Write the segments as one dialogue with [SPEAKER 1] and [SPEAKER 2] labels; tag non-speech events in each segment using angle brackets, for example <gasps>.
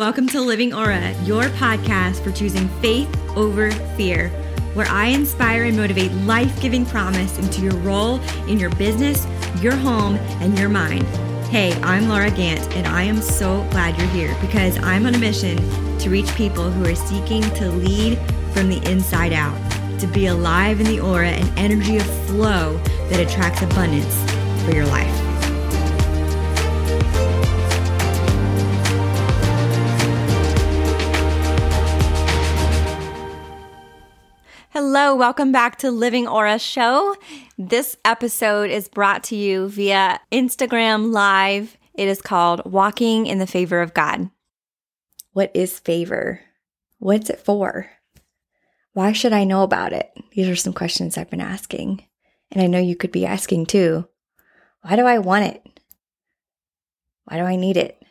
[SPEAKER 1] Welcome to Living Aura, your podcast for choosing faith over fear, where I inspire and motivate life giving promise into your role in your business, your home, and your mind. Hey, I'm Laura Gant, and I am so glad you're here because I'm on a mission to reach people who are seeking to lead from the inside out, to be alive in the aura and energy of flow that attracts abundance for your life. Hello, welcome back to Living Aura Show. This episode is brought to you via Instagram Live. It is called Walking in the Favor of God. What is favor? What's it for? Why should I know about it? These are some questions I've been asking. And I know you could be asking too. Why do I want it? Why do I need it?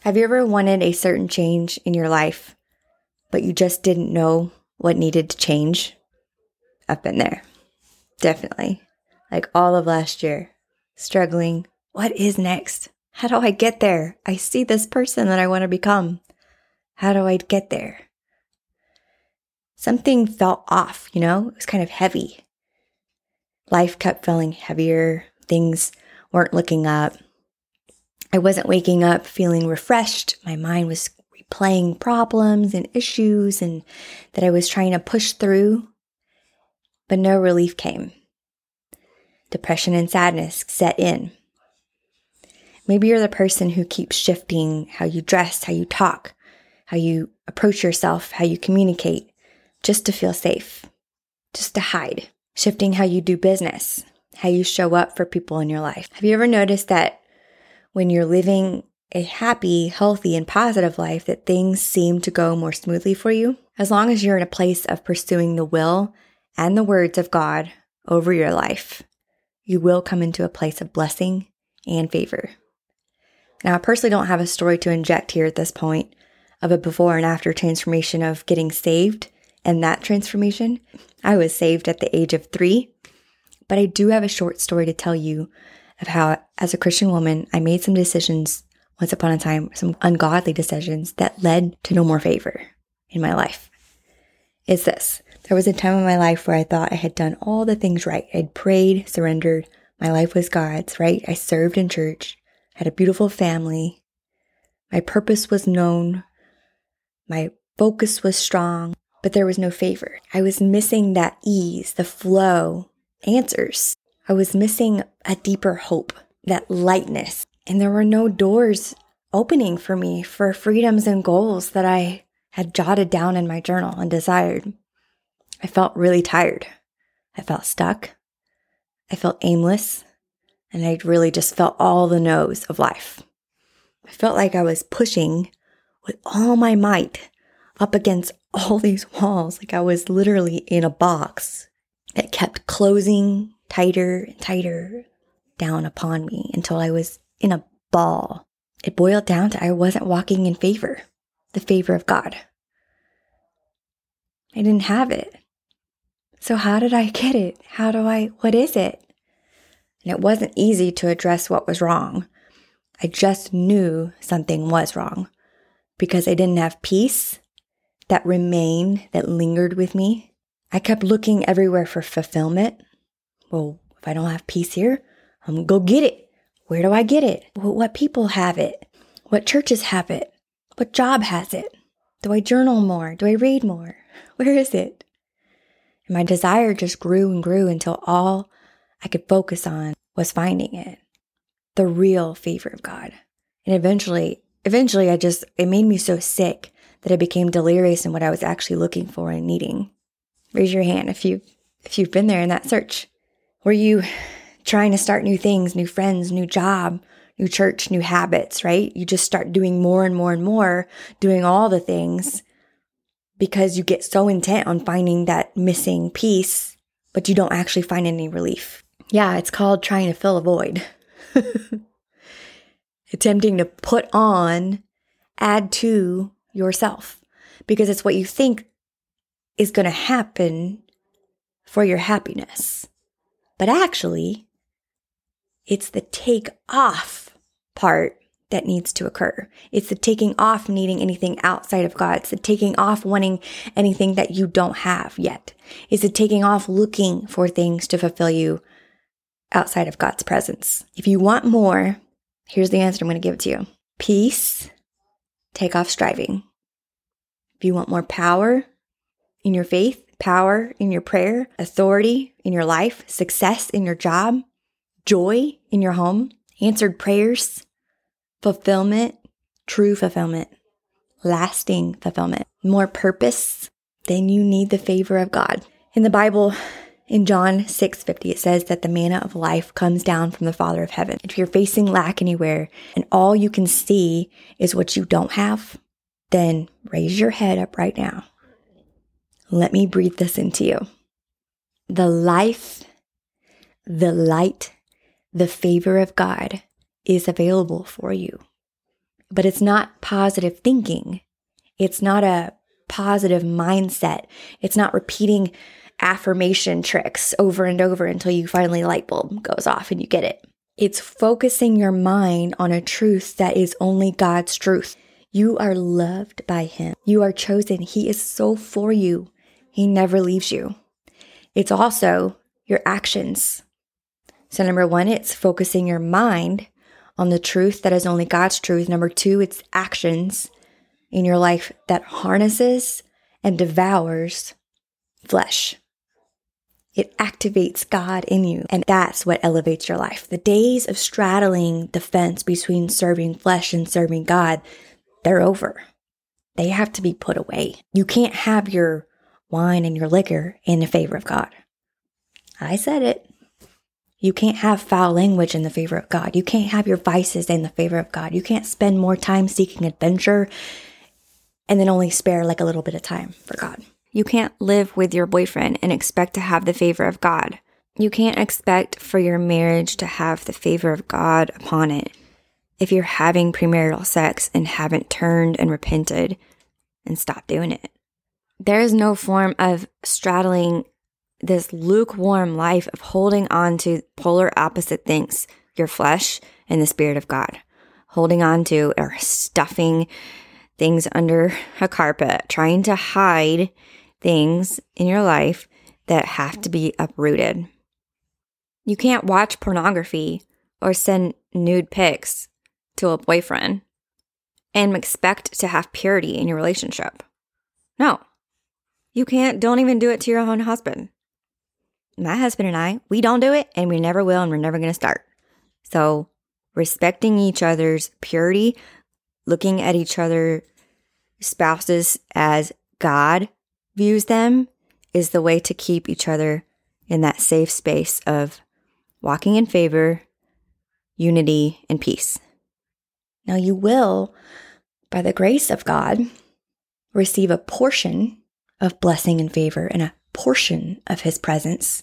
[SPEAKER 1] Have you ever wanted a certain change in your life, but you just didn't know what needed to change. I've been there. Definitely. Like all of last year, struggling. What is next? How do I get there? I see this person that I want to become. How do I get there? Something felt off, you know? It was kind of heavy. Life kept feeling heavier. Things weren't looking up. I wasn't waking up feeling refreshed. My mind was playing problems and issues and that I was trying to push through, but no relief came. Depression and sadness set in. Maybe you're the person who keeps shifting how you dress, how you talk, how you approach yourself, how you communicate, just to feel safe, just to hide, shifting how you do business, how you show up for people in your life. Have you ever noticed that when you're living a happy, healthy, and positive life that things seem to go more smoothly for you. As long as you're in a place of pursuing the will and the words of God over your life, you will come into a place of blessing and favor. Now, I personally don't have a story to inject here at this point of a before and after transformation of getting saved and that transformation. I was saved at the age of three, but I do have a short story to tell you of how, as a Christian woman, I made some decisions once upon a time some ungodly decisions that led to no more favor in my life. Is this. There was a time in my life where I thought I had done all the things right. I'd prayed, surrendered. My life was God's, right? I served in church, had a beautiful family. My purpose was known. My focus was strong, but there was no favor. I was missing that ease, the flow, answers. I was missing a deeper hope, that lightness, and there were no doors opening for me for freedoms and goals that I had jotted down in my journal and desired. I felt really tired. I felt stuck. I felt aimless. And I really just felt all the no's of life. I felt like I was pushing with all my might up against all these walls, like I was literally in a box that kept closing tighter and tighter down upon me until I was in a ball. It boiled down to I wasn't walking in favor, the favor of God. I didn't have it. So, how did I get it? How do I, what is it? And it wasn't easy to address what was wrong. I just knew something was wrong because I didn't have peace that remained, that lingered with me. I kept looking everywhere for fulfillment. Well, if I don't have peace here, I'm gonna go get it. Where do I get it? What people have it? What churches have it? What job has it? Do I journal more? Do I read more? <laughs> Where is it? And my desire just grew and grew until all I could focus on was finding it the real favor of God. And eventually, eventually, I just, it made me so sick that I became delirious in what I was actually looking for and needing. Raise your hand if you if you've been there in that search. Were you trying to start new things, new friends, new job, new church, new habits, right? You just start doing more and more and more, doing all the things because you get so intent on finding that missing piece, but you don't actually find any relief. Yeah, it's called trying to fill a void. <laughs> Attempting to put on, add to yourself because it's what you think is going to happen for your happiness. But actually, it's the take off part that needs to occur. It's the taking off needing anything outside of God. It's the taking off wanting anything that you don't have yet. It's the taking off looking for things to fulfill you outside of God's presence. If you want more, here's the answer I'm going to give it to you peace, take off striving. If you want more power in your faith, power in your prayer, authority in your life, success in your job, joy in your home, answered prayers, fulfillment, true fulfillment, lasting fulfillment, more purpose, then you need the favor of God. In the Bible, in John 6:50 it says that the manna of life comes down from the Father of heaven. If you're facing lack anywhere and all you can see is what you don't have, then raise your head up right now. Let me breathe this into you. The life, the light, the favor of God is available for you. But it's not positive thinking. It's not a positive mindset. It's not repeating affirmation tricks over and over until you finally light bulb goes off and you get it. It's focusing your mind on a truth that is only God's truth. You are loved by Him. You are chosen. He is so for you. He never leaves you. It's also your actions. So, number one, it's focusing your mind on the truth that is only God's truth. Number two, it's actions in your life that harnesses and devours flesh. It activates God in you, and that's what elevates your life. The days of straddling the fence between serving flesh and serving God, they're over. They have to be put away. You can't have your wine and your liquor in the favor of God. I said it. You can't have foul language in the favor of God. You can't have your vices in the favor of God. You can't spend more time seeking adventure and then only spare like a little bit of time for God. You can't live with your boyfriend and expect to have the favor of God. You can't expect for your marriage to have the favor of God upon it if you're having premarital sex and haven't turned and repented and stopped doing it. There is no form of straddling this lukewarm life of holding on to polar opposite things, your flesh and the spirit of God, holding on to or stuffing things under a carpet, trying to hide things in your life that have to be uprooted. You can't watch pornography or send nude pics to a boyfriend and expect to have purity in your relationship. No. You can't, don't even do it to your own husband. My husband and I, we don't do it and we never will and we're never going to start. So, respecting each other's purity, looking at each other spouses as God views them is the way to keep each other in that safe space of walking in favor, unity, and peace. Now, you will, by the grace of God, receive a portion of blessing and favor and a portion of His presence,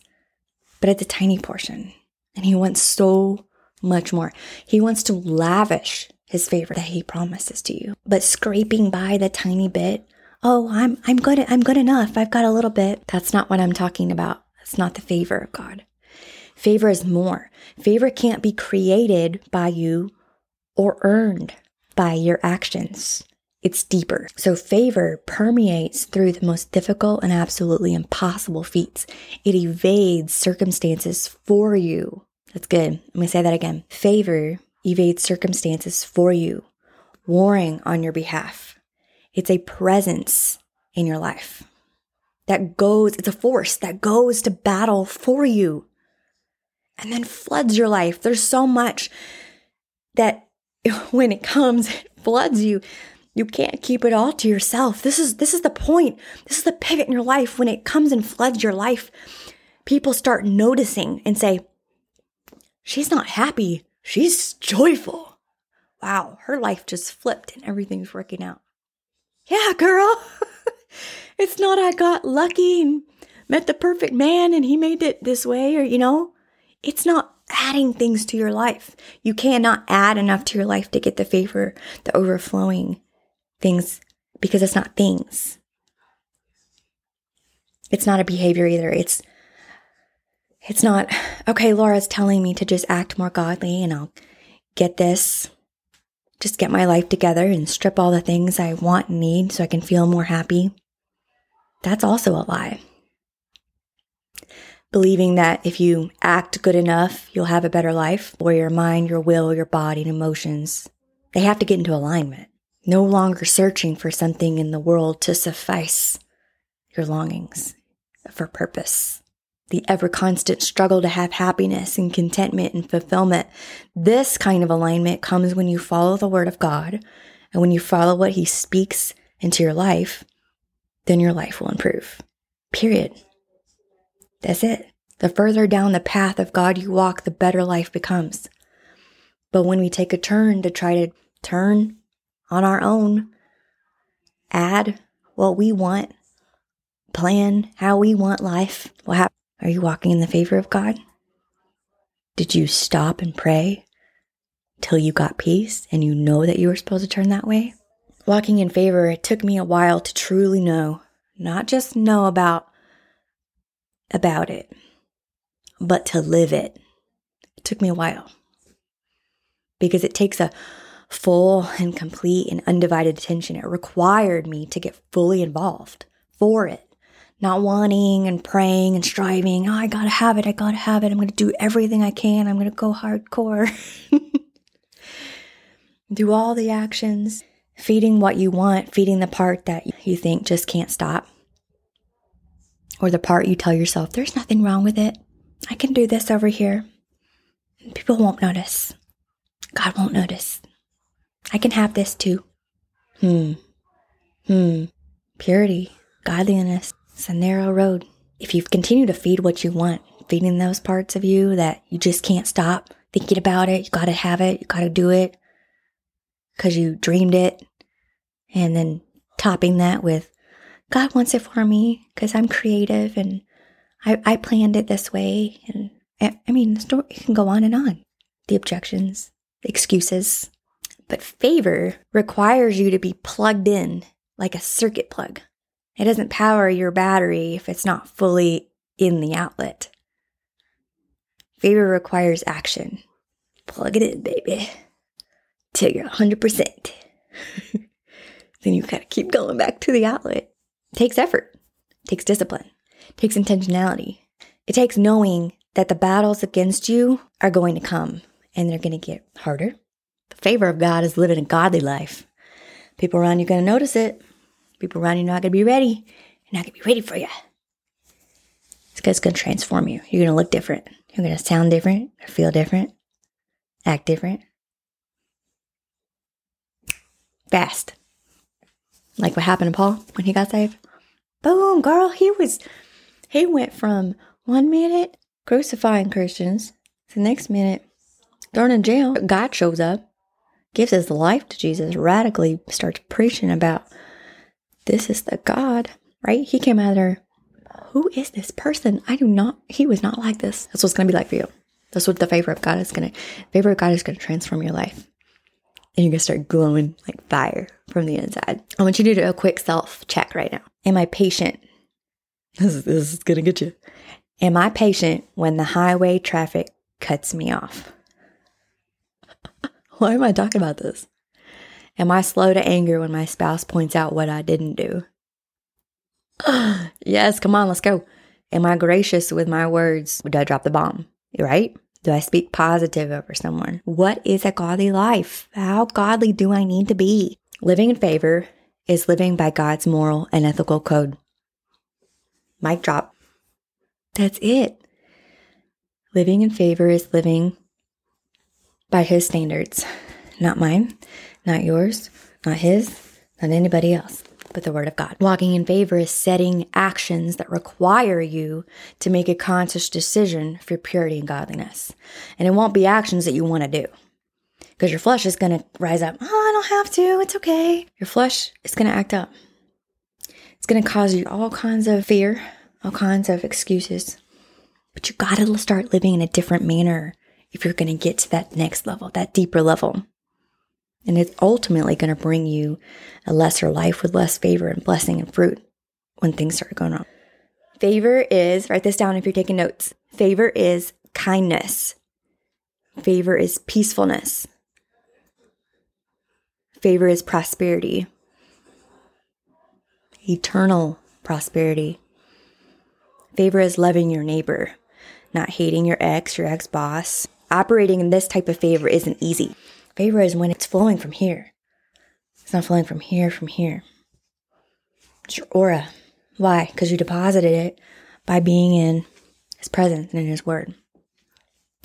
[SPEAKER 1] but it's a tiny portion. And He wants so much more. He wants to lavish His favor that He promises to you. But scraping by the tiny bit oh, I'm I'm good I'm good enough. I've got a little bit. That's not what I'm talking about. It's not the favor of God. Favor is more. Favor can't be created by you or earned by your actions. It's deeper. So favor permeates through the most difficult and absolutely impossible feats. It evades circumstances for you. That's good. Let me say that again. Favor evades circumstances for you, warring on your behalf. It's a presence in your life that goes, it's a force that goes to battle for you and then floods your life. There's so much that <laughs> when it comes, it floods you. You can't keep it all to yourself. This is this is the point. This is the pivot in your life when it comes and floods your life. People start noticing and say, "She's not happy. She's joyful." Wow, her life just flipped and everything's working out yeah, girl. <laughs> it's not I got lucky and met the perfect man and he made it this way, or, you know, it's not adding things to your life. You cannot add enough to your life to get the favor, the overflowing things, because it's not things. It's not a behavior either. It's, it's not, okay, Laura's telling me to just act more godly and I'll get this just get my life together and strip all the things I want and need so I can feel more happy. That's also a lie. Believing that if you act good enough, you'll have a better life, or your mind, your will, your body, and emotions, they have to get into alignment. No longer searching for something in the world to suffice your longings for purpose the ever constant struggle to have happiness and contentment and fulfillment. This kind of alignment comes when you follow the word of God and when you follow what he speaks into your life, then your life will improve. Period. That's it. The further down the path of God you walk, the better life becomes. But when we take a turn to try to turn on our own, add what we want, plan how we want life, what? Are you walking in the favor of God? Did you stop and pray till you got peace and you know that you were supposed to turn that way? Walking in favor, it took me a while to truly know, not just know about about it, but to live it. It took me a while. Because it takes a full and complete and undivided attention. It required me to get fully involved for it not wanting and praying and striving. Oh, I gotta have it. I gotta have it. I'm gonna do everything I can. I'm gonna go hardcore. <laughs> do all the actions, feeding what you want, feeding the part that you think just can't stop. Or the part you tell yourself, there's nothing wrong with it. I can do this over here. People won't notice. God won't notice. I can have this too. Hmm. Hmm. Purity, godliness, it's a narrow road. If you continue to feed what you want, feeding those parts of you that you just can't stop thinking about it, you gotta have it, you gotta do it because you dreamed it, and then topping that with, God wants it for me because I'm creative and I, I planned it this way. And I mean, the story can go on and on. The objections, the excuses. But favor requires you to be plugged in like a circuit plug. It doesn't power your battery if it's not fully in the outlet. Favor requires action. Plug it in, baby, till you're 100%. then you gotta keep going back to the outlet. It takes effort, it takes discipline, it takes intentionality. It takes knowing that the battles against you are going to come and they're going to get harder. The favor of God is living a godly life. People around you are going to notice it. People around you are not going to be ready. They're not going to be ready for you. Because it's going to transform you. You're going to look different. You're going to sound different, feel different, act different. Fast. Like what happened to Paul when he got saved. Boom, girl. He was, he went from one minute crucifying Christians to the next minute thrown in jail. God shows up, gives his life to Jesus, radically starts preaching about this is the God, right? He came out of there. Who is this person? I do not, he was not like this. That's what's going to be like for you. That's what the favor of God is going to, favor of God is going to transform your life. And you're going to start glowing like fire from the inside. I want you to do a quick self check right now. Am I patient? This is, this is going to get you. Am I patient when the highway traffic cuts me off? <laughs> Why am I talking about this? Am I slow to anger when my spouse points out what I didn't do? <gasps> yes, come on, let's go. Am I gracious with my words? Do I drop the bomb? Right? Do I speak positive over someone? What is a godly life? How godly do I need to be? Living in favor is living by God's moral and ethical code. Mic drop. That's it. Living in favor is living by His standards, not mine not yours, not his, not anybody else, but the word of God. Walking in favor is setting actions that require you to make a conscious decision for purity and godliness. And it won't be actions that you want to do because your flesh is going to rise up. Oh, I don't have to. It's okay. Your flesh is going to act up. It's going to cause you all kinds of fear, all kinds of excuses. But you got to start living in a different manner if you're going to get to that next level, that deeper level. And it's ultimately going to bring you a lesser life with less favor and blessing and fruit when things start going on. Favor is, write this down if you're taking notes. Favor is kindness. Favor is peacefulness. Favor is prosperity, eternal prosperity. Favor is loving your neighbor, not hating your ex, your ex boss. Operating in this type of favor isn't easy. Favor is when it's flowing from here. It's not flowing from here, from here. It's your aura. Why? Because you deposited it by being in His presence and in His Word.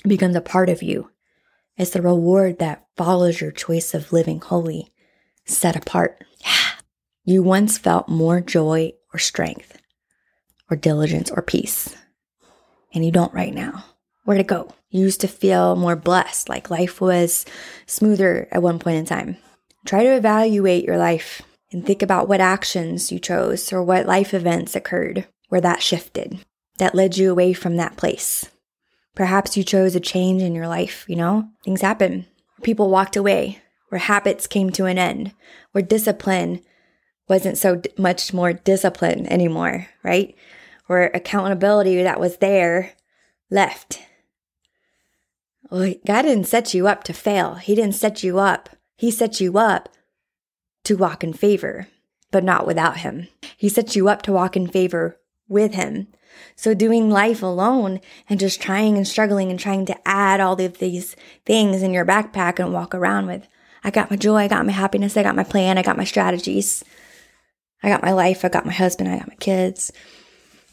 [SPEAKER 1] It becomes a part of you. It's the reward that follows your choice of living holy, set apart. Yeah. You once felt more joy or strength or diligence or peace, and you don't right now. Where'd it go? You used to feel more blessed, like life was smoother at one point in time. Try to evaluate your life and think about what actions you chose or what life events occurred where that shifted, that led you away from that place. Perhaps you chose a change in your life, you know? Things happen. People walked away, where habits came to an end, where discipline wasn't so d- much more discipline anymore, right? Where accountability that was there left. Well, God didn't set you up to fail. He didn't set you up. He set you up to walk in favor, but not without Him. He set you up to walk in favor with Him. So doing life alone and just trying and struggling and trying to add all of these things in your backpack and walk around with, I got my joy, I got my happiness, I got my plan, I got my strategies, I got my life, I got my husband, I got my kids,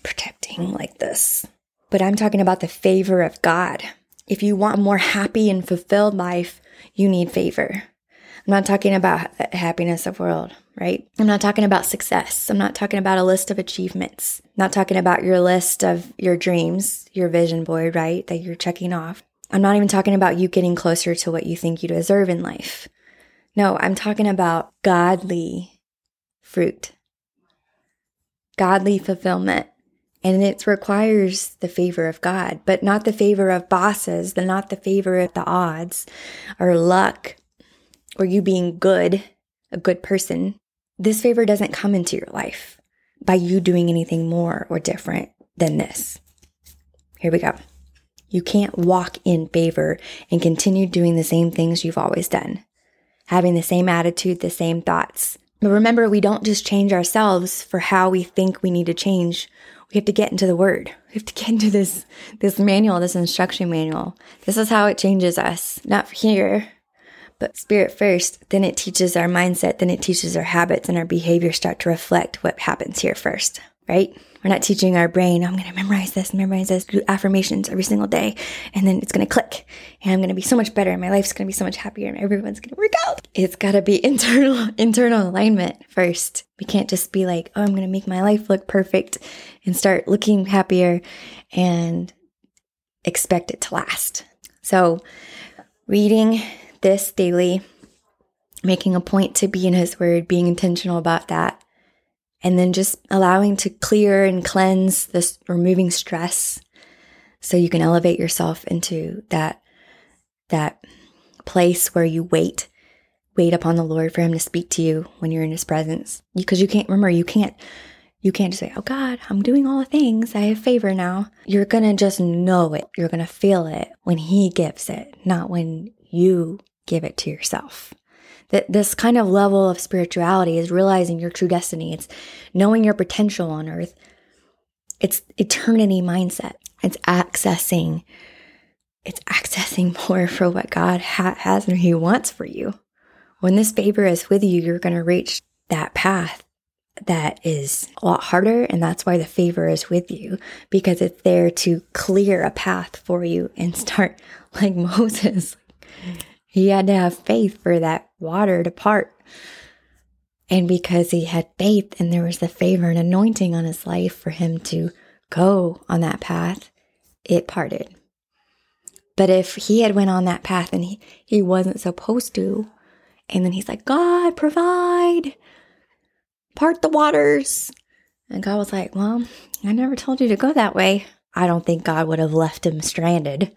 [SPEAKER 1] protecting like this. But I'm talking about the favor of God. If you want a more happy and fulfilled life, you need favor. I'm not talking about uh, happiness of world, right? I'm not talking about success. I'm not talking about a list of achievements. I'm not talking about your list of your dreams, your vision board, right? That you're checking off. I'm not even talking about you getting closer to what you think you deserve in life. No, I'm talking about godly fruit, godly fulfillment. And it requires the favor of God, but not the favor of bosses, the not the favor of the odds or luck or you being good, a good person, this favor doesn't come into your life by you doing anything more or different than this. Here we go. You can't walk in favor and continue doing the same things you've always done, having the same attitude, the same thoughts. But remember, we don't just change ourselves for how we think we need to change. We have to get into the word. We have to get into this, this manual, this instruction manual. This is how it changes us. Not here, but spirit first, then it teaches our mindset, then it teaches our habits and our behavior start to reflect what happens here first, right? We're not teaching our brain, I'm going to memorize this, memorize this, do affirmations every single day, and then it's going to click, and I'm going to be so much better, and my life's going to be so much happier, and everyone's going to work out. It's got to be <laughs> internal, internal alignment first. We can't just be like, oh, I'm going to make my life look perfect and start looking happier and expect it to last. So, reading this daily, making a point to be in His Word, being intentional about that, and then just allowing to clear and cleanse this, removing stress, so you can elevate yourself into that that place where you wait, wait upon the Lord for Him to speak to you when you're in His presence, because you can't remember you can't. You can't just say, Oh God, I'm doing all the things. I have favor now. You're going to just know it. You're going to feel it when He gives it, not when you give it to yourself. That this kind of level of spirituality is realizing your true destiny. It's knowing your potential on earth. It's eternity mindset. It's accessing, it's accessing <laughs> more for what God ha- has and He wants for you. When this favor is with you, you're going to reach that path that is a lot harder. And that's why the favor is with you because it's there to clear a path for you and start <laughs> like Moses. He had to have faith for that water apart. And because he had faith and there was the favor and anointing on his life for him to go on that path, it parted. But if he had went on that path and he, he wasn't supposed to, and then he's like, God, provide, part the waters. And God was like, Well, I never told you to go that way. I don't think God would have left him stranded.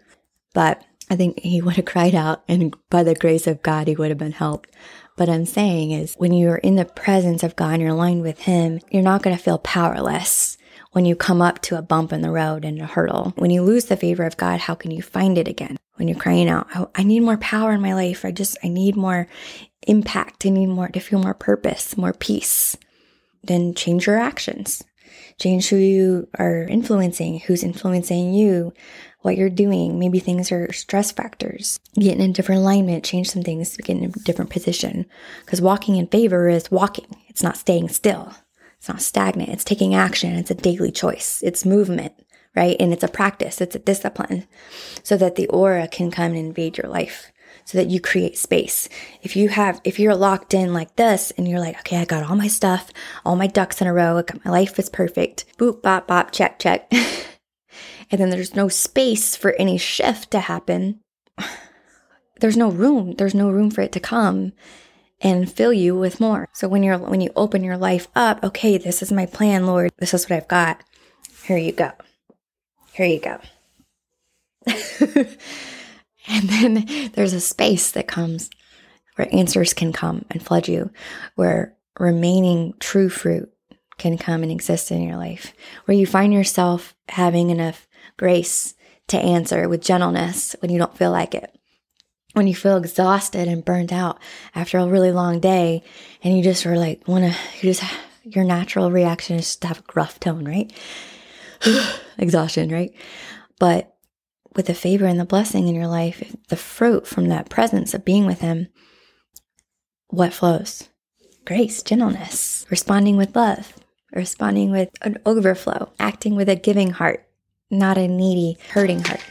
[SPEAKER 1] But I think he <laughs> would have cried out, and by the grace of God, he would have been helped. But I'm saying is when you're in the presence of God and you're aligned with Him, you're not going to feel powerless when you come up to a bump in the road and a hurdle. When you lose the favor of God, how can you find it again? When you're crying out, oh, I need more power in my life. I just, I need more impact, I need more, to feel more purpose, more peace, then change your actions. Change who you are influencing, who's influencing you, what you're doing. Maybe things are stress factors. Get in a different alignment, change some things, get in a different position. Because walking in favor is walking, it's not staying still. It's not stagnant. It's taking action. It's a daily choice. It's movement, right? And it's a practice. It's a discipline so that the aura can come and invade your life so that you create space. If you have, if you're locked in like this and you're like, okay, I got all my stuff, all my ducks in a row, my life is perfect. Boop, bop, bop, check, check. <laughs> and then there's no space for any shift to happen. <sighs> There's no room. There's no room for it to come and fill you with more. So when you're when you open your life up, okay, this is my plan, Lord. This is what I've got. Here you go. Here you go. <laughs> and then there's a space that comes where answers can come and flood you, where remaining true fruit can come and exist in your life, where you find yourself having enough grace to answer with gentleness when you don't feel like it. When you feel exhausted and burnt out after a really long day and you just are like want to you just your natural reaction is to have a gruff tone right? <sighs> Exhaustion right? But with the favor and the blessing in your life the fruit from that presence of being with him what flows? Grace gentleness responding with love responding with an overflow acting with a giving heart not a needy hurting heart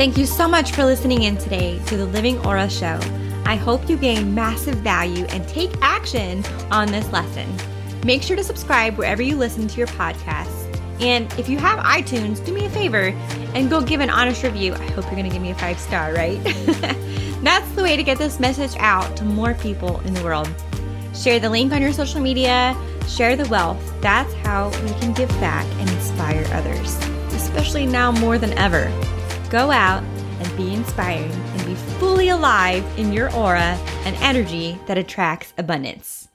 [SPEAKER 2] Thank you so much for listening in today to the Living Aura Show. I hope you gain massive value and take action on this lesson. Make sure to subscribe wherever you listen to your podcasts. And if you have iTunes, do me a favor and go give an honest review. I hope you're going to give me a five star, right? <laughs> That's the way to get this message out to more people in the world. Share the link on your social media, share the wealth. That's how we can give back and inspire others, especially now more than ever. Go out and be inspiring and be fully alive in your aura and energy that attracts abundance.